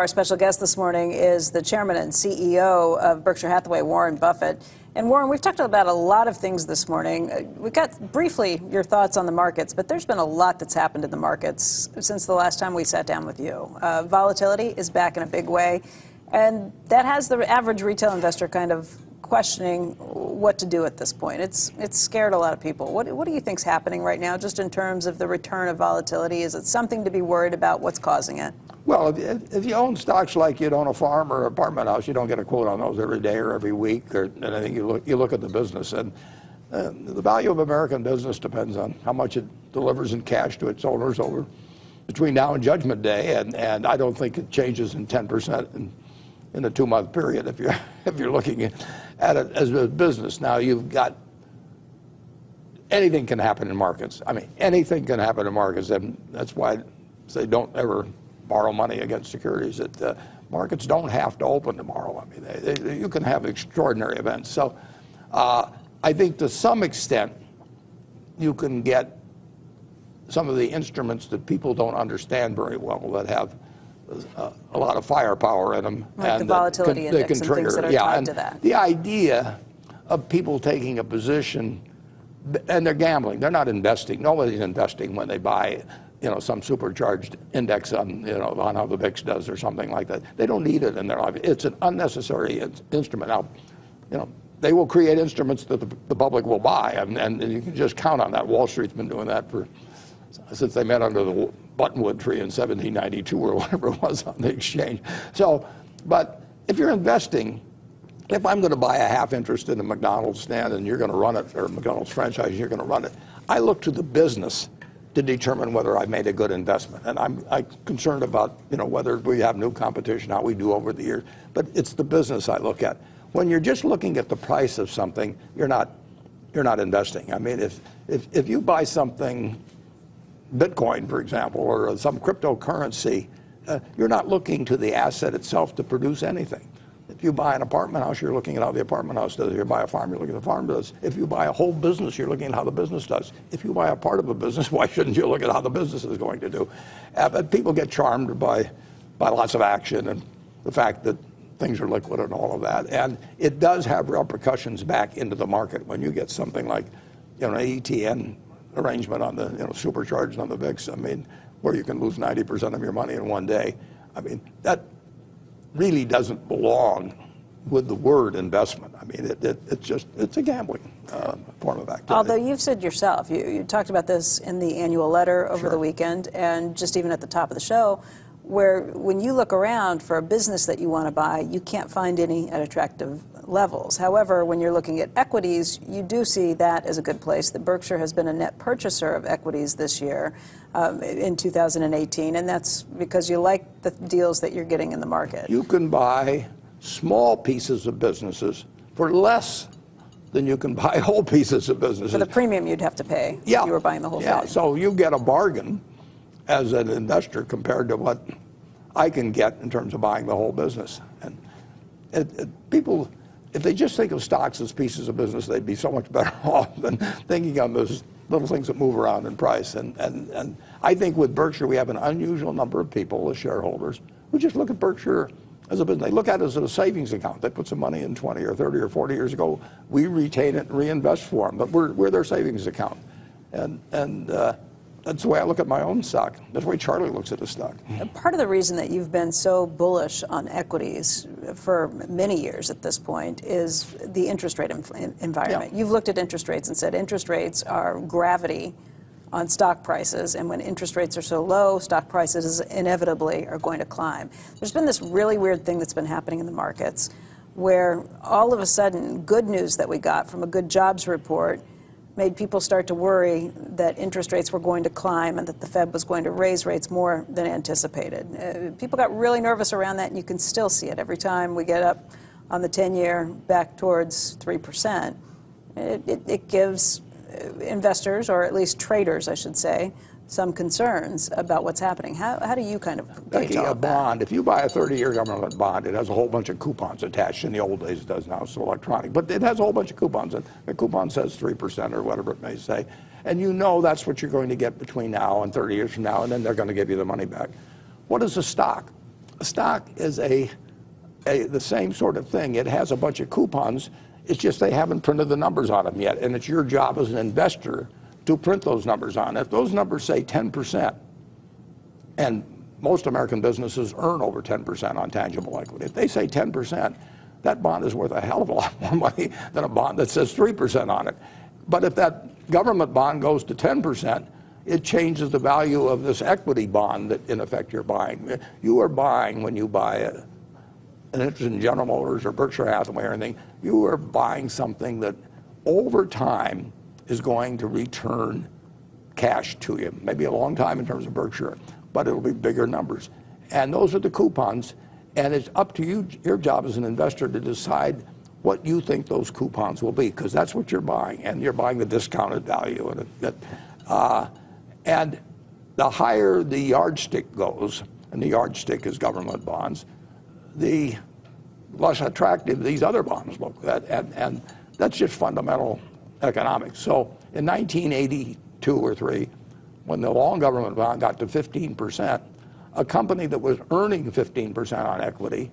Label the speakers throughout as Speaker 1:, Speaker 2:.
Speaker 1: Our special guest this morning is the chairman and CEO of Berkshire Hathaway, Warren Buffett. And Warren, we've talked about a lot of things this morning. Uh, we got briefly your thoughts on the markets, but there's been a lot that's happened in the markets since the last time we sat down with you. Uh, volatility is back in a big way, and that has the average retail investor kind of questioning what to do at this point. It's it's scared a lot of people. What what do you think's happening right now, just in terms of the return of volatility? Is it something to be worried about? What's causing it?
Speaker 2: Well, if, if you own stocks like you'd own a farm or apartment house, you don't get a quote on those every day or every week. Or think you look you look at the business and. Uh, the value of American business depends on how much it delivers in cash to its owners over between now and Judgment Day, and, and I don't think it changes in 10% in, in a two-month period if you're if you're looking at, at it as a business. Now you've got anything can happen in markets. I mean, anything can happen in markets, and that's why I say don't ever borrow money against securities. That uh, markets don't have to open tomorrow. I mean, they, they, you can have extraordinary events. So, uh, I think to some extent, you can get some of the instruments that people don't understand very well that have uh, a lot of firepower in them.
Speaker 1: Like and the volatility can, index and trigger, things that are
Speaker 2: yeah,
Speaker 1: tied to that.
Speaker 2: The idea of people taking a position, and they're gambling. They're not investing. Nobody's investing when they buy, you know, some supercharged index on, you know, on how the VIX does or something like that. They don't need it in their life. It's an unnecessary instrument. Now, you know, they will create instruments that the, the public will buy, and, and you can just count on that. Wall Street's been doing that for since they met under the buttonwood tree in 1792 or whatever it was on the exchange. So, but if you're investing, if I'm going to buy a half interest in a McDonald's stand and you're going to run it, or McDonald's franchise, you're going to run it, I look to the business to determine whether I've made a good investment. And I'm, I'm concerned about, you know, whether we have new competition, how we do over the years. But it's the business I look at. When you're just looking at the price of something, you're not, you're not investing. I mean, if, if, if you buy something Bitcoin, for example, or some cryptocurrency, uh, you're not looking to the asset itself to produce anything. If you buy an apartment house, you're looking at how the apartment house does. If you buy a farm, you're looking at the farm does. If you buy a whole business, you're looking at how the business does. If you buy a part of a business, why shouldn't you look at how the business is going to do? Uh, but people get charmed by, by lots of action and the fact that things are liquid and all of that. And it does have repercussions back into the market when you get something like, you know, an ETN arrangement on the, you know, supercharged on the VIX. I mean, where you can lose 90% of your money in one day. I mean, that really doesn't belong with the word investment. I mean, it, it, it's just, it's a gambling uh, form of activity.
Speaker 1: Although you've said yourself, you, you talked about this in the annual letter over
Speaker 2: sure.
Speaker 1: the weekend and just even at the top of the show, where when you look around for a business that you want to buy, you can't find any at attractive levels. However, when you're looking at equities, you do see that as a good place. That Berkshire has been a net purchaser of equities this year um, in 2018, and that's because you like the deals that you're getting in the market.
Speaker 2: You can buy small pieces of businesses for less than you can buy whole pieces of businesses.
Speaker 1: For the premium you'd have to pay
Speaker 2: yeah.
Speaker 1: if you were buying the whole
Speaker 2: yeah.
Speaker 1: thing.
Speaker 2: So you get a bargain as an investor compared to what I can get in terms of buying the whole business. And it, it, people if they just think of stocks as pieces of business, they'd be so much better off than thinking of those little things that move around in price. And, and, and I think with Berkshire, we have an unusual number of people as shareholders who just look at Berkshire as a business. They look at it as a savings account. They put some money in 20 or 30 or 40 years ago. We retain it and reinvest for them, but we're, we're their savings account. And, and uh, that's the way I look at my own stock. That's the way Charlie looks at his stock.
Speaker 1: Part of the reason that you've been so bullish on equities for many years at this point is the interest rate environment. Yeah. You've looked at interest rates and said interest rates are gravity on stock prices, and when interest rates are so low, stock prices inevitably are going to climb. There's been this really weird thing that's been happening in the markets where all of a sudden, good news that we got from a good jobs report made people start to worry that interest rates were going to climb and that the Fed was going to raise rates more than anticipated. Uh, people got really nervous around that, and you can still see it every time we get up on the 10 year back towards 3%. It, it, it gives uh, investors, or at least traders, I should say, some concerns about what's happening. How, how do you kind of all
Speaker 2: a bond, if you buy a 30-year government bond, it has a whole bunch of coupons attached. In the old days, it does now. It's electronic, but it has a whole bunch of coupons, and the coupon says three percent or whatever it may say, and you know that's what you're going to get between now and 30 years from now, and then they're going to give you the money back. What is a stock? a stock is a, a the same sort of thing. It has a bunch of coupons. It's just they haven't printed the numbers on them yet, and it's your job as an investor to print those numbers on. If those numbers say 10%, and most American businesses earn over 10% on tangible equity. If they say 10%, that bond is worth a hell of a lot more money than a bond that says 3% on it. But if that government bond goes to 10%, it changes the value of this equity bond that in effect you're buying. You are buying when you buy a, an interest in General Motors or Berkshire Hathaway or anything, you are buying something that over time is going to return cash to you. Maybe a long time in terms of Berkshire, but it'll be bigger numbers. And those are the coupons. And it's up to you, your job as an investor, to decide what you think those coupons will be, because that's what you're buying, and you're buying the discounted value. And, it, uh, and the higher the yardstick goes, and the yardstick is government bonds, the less attractive these other bonds look. and, and that's just fundamental economics. So in 1982 or three, when the long government bond got to 15 percent, a company that was earning 15% on equity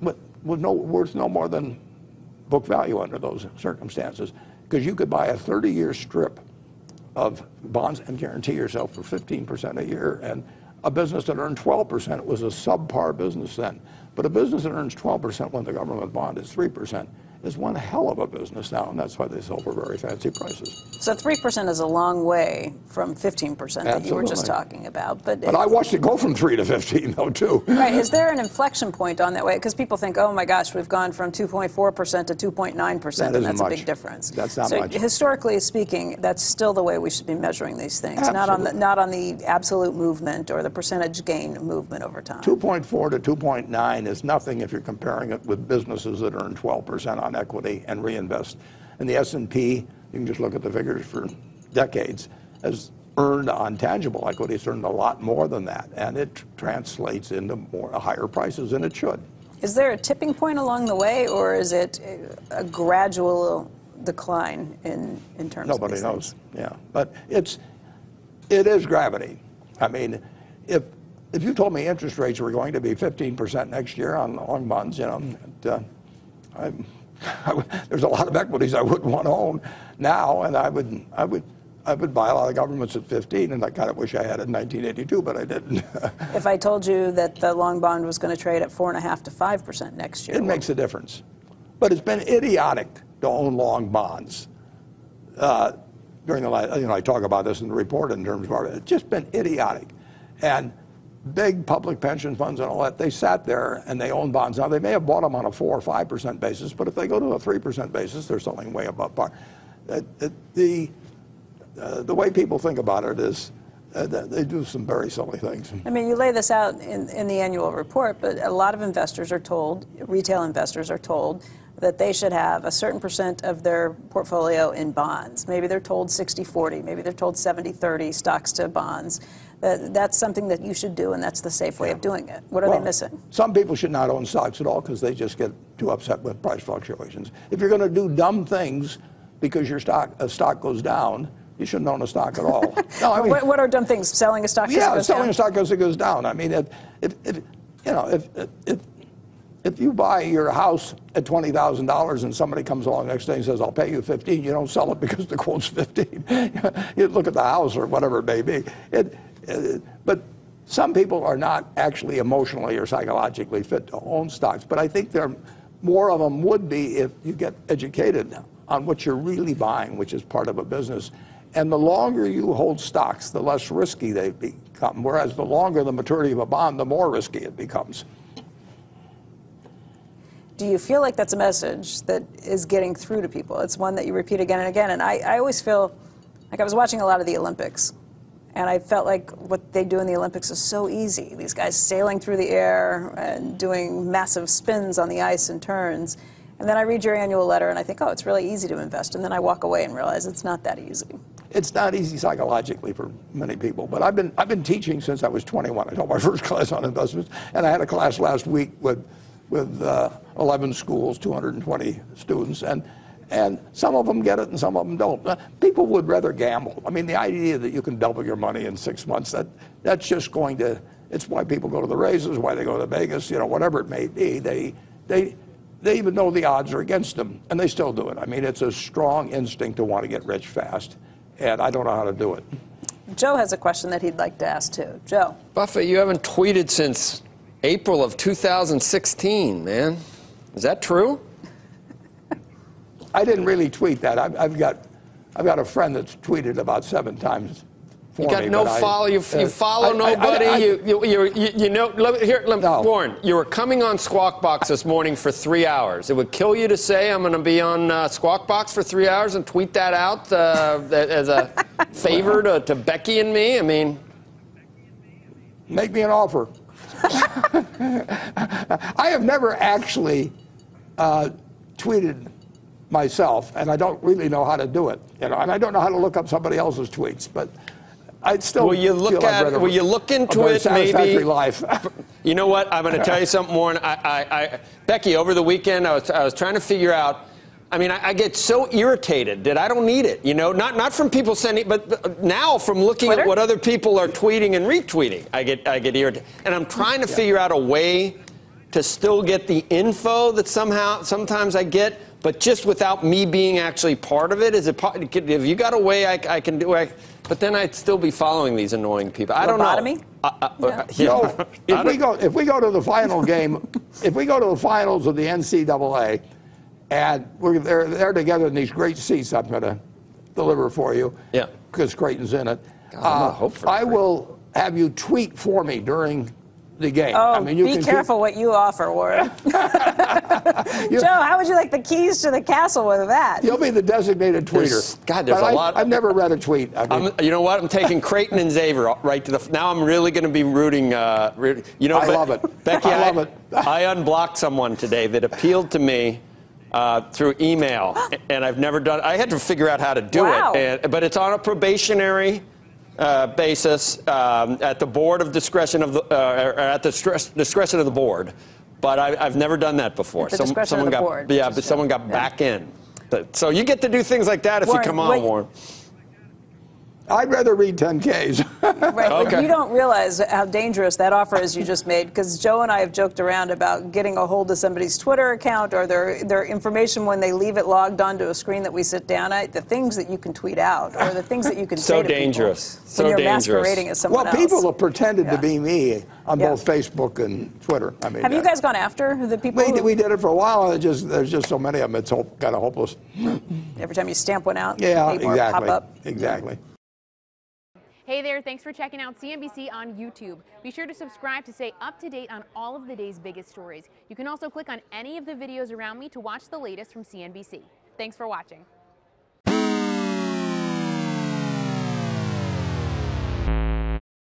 Speaker 2: was no, worth no more than book value under those circumstances because you could buy a 30-year strip of bonds and guarantee yourself for 15% a year. And a business that earned 12% was a subpar business then. But a business that earns 12% when the government bond is 3% is one hell of a business now, and that's why they sell for very fancy prices.
Speaker 1: So 3% is a long way from 15% that you were just talking about. But,
Speaker 2: but I watched it go from 3 to 15, though, too.
Speaker 1: Right. Is there an inflection point on that way? Because people think, oh my gosh, we've gone from 2.4% to 2.9%, and that's
Speaker 2: much.
Speaker 1: a big difference.
Speaker 2: That's not
Speaker 1: so
Speaker 2: much.
Speaker 1: Historically speaking, that's still the way we should be measuring these things, Absolutely. not on, the, not on the absolute movement or the percentage gain movement over time.
Speaker 2: 2.4 to 2.9 is nothing if you're comparing it with businesses that earn 12% on on equity and reinvest. And the S&P, you can just look at the figures for decades, has earned on tangible equity, it's earned a lot more than that. And it translates into more higher prices, than it should.
Speaker 1: Is there a tipping point along the way, or is it a gradual decline in, in terms
Speaker 2: Nobody
Speaker 1: of
Speaker 2: Nobody
Speaker 1: knows.
Speaker 2: Yeah. But it's, it is gravity. I mean, if, if you told me interest rates were going to be 15% next year on long bonds, you know, uh, I'm there's a lot of equities I wouldn't want to own now, and I would, I would, I would buy a lot of governments at 15, and I kind of wish I had it in 1982, but I didn't.
Speaker 1: if I told you that the long bond was going to trade at four and a half to five percent next year,
Speaker 2: it makes a difference. But it's been idiotic to own long bonds. Uh, during the last, you know, I talk about this in the report in terms of our, it's just been idiotic, and big public pension funds and all that, they sat there and they own bonds. Now, they may have bought them on a 4 or 5% basis, but if they go to a 3% basis, they're selling way above par. Uh, the, uh, the way people think about it is uh, they do some very silly things.
Speaker 1: I mean, you lay this out in, in the annual report, but a lot of investors are told, retail investors are told, that they should have a certain percent of their portfolio in bonds. Maybe they're told 60 40, maybe they're told 70 30 stocks to bonds that that's something that you should do, and that's the safe way yeah. of doing it. What are
Speaker 2: well,
Speaker 1: they missing?
Speaker 2: Some people should not own stocks at all because they just get too upset with price fluctuations. If you're going to do dumb things because your stock a stock goes down, you shouldn't own a stock at all.
Speaker 1: no, I mean, what, what, are dumb things? Selling a stock?
Speaker 2: Yeah, selling
Speaker 1: down?
Speaker 2: a stock because it goes down. I mean, if, if, if you know, if, if if you buy your house at twenty thousand dollars and somebody comes along next day and says, "I'll pay you 15," you don't sell it because the quote's 15. you look at the house or whatever it may be. It, Uh, but some people are not actually emotionally or psychologically fit to own stocks. But I think there more of them would be if you get educated on what you're really buying, which is part of a business. And the longer you hold stocks, the less risky they become. Whereas the longer the maturity of a bond, the more risky it becomes.
Speaker 1: Do you feel like that's a message that is getting through to people? It's one that you repeat again and again. And I, I always feel like I was watching a lot of the Olympics and I felt like what they do in the Olympics is so easy. These guys sailing through the air and doing massive spins on the ice and turns. And then I read your annual letter and I think, oh, it's really easy to invest. And then I walk away and realize it's not that easy.
Speaker 2: It's not easy psychologically for many people. But I've been, I've been teaching since I was 21. I taught my first class on investments. And I had a class last week with, with uh, 11 schools, 220 students. And and some of them get it and some of them don't. Uh, people would rather gamble. I mean, the idea that you can double your money in six months, that, that's just going to It's why people go to the races, why they go to Vegas, you know, whatever it may be. They, they, they even know the odds are against them, and they still do it. I mean, it's a strong instinct to want to get rich fast, and I don't know how to do it.
Speaker 1: Joe has a question that he'd like to ask too. Joe.
Speaker 3: Buffett, you haven't tweeted since April of 2016, man. Is that true?
Speaker 2: I didn't really tweet that. I've, I've got, I've got a friend that's tweeted about seven times. For
Speaker 3: You got
Speaker 2: me,
Speaker 3: no
Speaker 2: I-
Speaker 3: follow. You, you
Speaker 2: uh,
Speaker 3: follow
Speaker 2: I- I-
Speaker 3: nobody.
Speaker 2: I- I-
Speaker 3: you, you, you, you, you know. Let here, let
Speaker 2: No.
Speaker 3: Warren. You were coming on Squawk Box this morning for three hours. It would kill you to say I'm going to be on uh, Squawk Box for three hours and tweet that out uh, as a favor to, to Becky and me. I mean,
Speaker 2: Make me an offer. I have never actually uh, tweeted myself, and I don't really know how to do it. You know, and I don't know how to look up somebody else's tweets, but I'd still.
Speaker 3: Will you look
Speaker 2: feel I've
Speaker 3: at-
Speaker 2: read a-
Speaker 3: will you look into
Speaker 2: a
Speaker 3: it, maybe?
Speaker 2: life.
Speaker 3: You know what? I'm going to tell you something, Warren. I, I, I, Becky, over the weekend, I was, I was trying to figure out. I mean, I, I get so irritated that I don't need it. You know, not not from people sending, but but now from looking
Speaker 1: Twitter?
Speaker 3: at what other people are tweeting and retweeting, I get I get irritated, and I'm trying to figure out a way to still get the info that somehow sometimes I get, but just without me being actually part of it. Is it? po- Have you got a way I, I can do? I, but then I'd still be following these annoying people. I don't know.
Speaker 1: Lobotomy?
Speaker 3: I- I-
Speaker 1: Yeah.
Speaker 3: Uh, yeah.
Speaker 2: No,
Speaker 3: I
Speaker 2: if we go if we go to the final game, if we go to the finals of the NCAA, and we're they're, they're together in these great seats, I'm going to deliver for you.
Speaker 3: Yeah.
Speaker 2: Because Creighton's in it.
Speaker 3: God, I'm gonna uh, hope for
Speaker 2: I will have you tweet for me during the game.
Speaker 1: Oh,
Speaker 2: I mean, you
Speaker 1: be
Speaker 2: can
Speaker 1: careful what you offer, Warren. Joe, how would you like the keys to the castle with that?
Speaker 2: You'll be the designated tweeter.
Speaker 3: There's- God, there's
Speaker 2: But
Speaker 3: a
Speaker 2: I-
Speaker 3: lot-
Speaker 2: I've never read a tweet. I mean,
Speaker 3: I'm, you know what? I'm taking Creighton and Xavier right to the. Now I'm really going to be rooting. Uh, re- you know,
Speaker 2: I
Speaker 3: Be-
Speaker 2: love it.
Speaker 3: Becky.
Speaker 2: I love it.
Speaker 3: I unblocked someone today that appealed to me uh, through email, and I've never done. I had to figure out how to do
Speaker 1: Wow.
Speaker 3: it, and, but it's on a probationary. Uh, basis um, at the board of discretion of the uh, at the stress, discretion of the board, but I, I've never done that before.
Speaker 1: At the
Speaker 3: Some-
Speaker 1: discretion of
Speaker 3: someone
Speaker 1: the
Speaker 3: got,
Speaker 1: board,
Speaker 3: yeah, but someone got
Speaker 1: Yeah.
Speaker 3: back in. But, so you get to do things like that if
Speaker 1: Warren,
Speaker 3: you come on,
Speaker 1: wait-
Speaker 3: Warren.
Speaker 2: I'd rather read 10Ks.
Speaker 1: Right,
Speaker 3: Okay.
Speaker 1: you don't realize how dangerous that offer is you just made because Joe and I have joked around about getting a hold of somebody's Twitter account or their their information when they leave it logged onto a screen that we sit down at. The things that you can tweet out or the things that you can
Speaker 3: So
Speaker 1: say to
Speaker 3: dangerous.
Speaker 1: people
Speaker 3: So
Speaker 1: when you're
Speaker 3: dangerous.
Speaker 1: masquerading as someone
Speaker 2: well,
Speaker 1: else.
Speaker 2: people have pretended
Speaker 1: Yeah.
Speaker 2: to be me on
Speaker 1: Yeah.
Speaker 2: both Facebook and Twitter. I mean,
Speaker 1: have you guys gone after the people?
Speaker 2: We, we did it for a while, and just there's just so many of them. It's hope, kind of hopeless.
Speaker 1: every time you stamp one out,
Speaker 2: Yeah, exactly.
Speaker 1: pop up.
Speaker 2: Exactly.
Speaker 4: Hey there, thanks for checking out CNBC on YouTube. Be sure to subscribe to stay up to date on all of the day's biggest stories. You can also click on any of the videos around me to watch the latest from CNBC. Thanks for watching.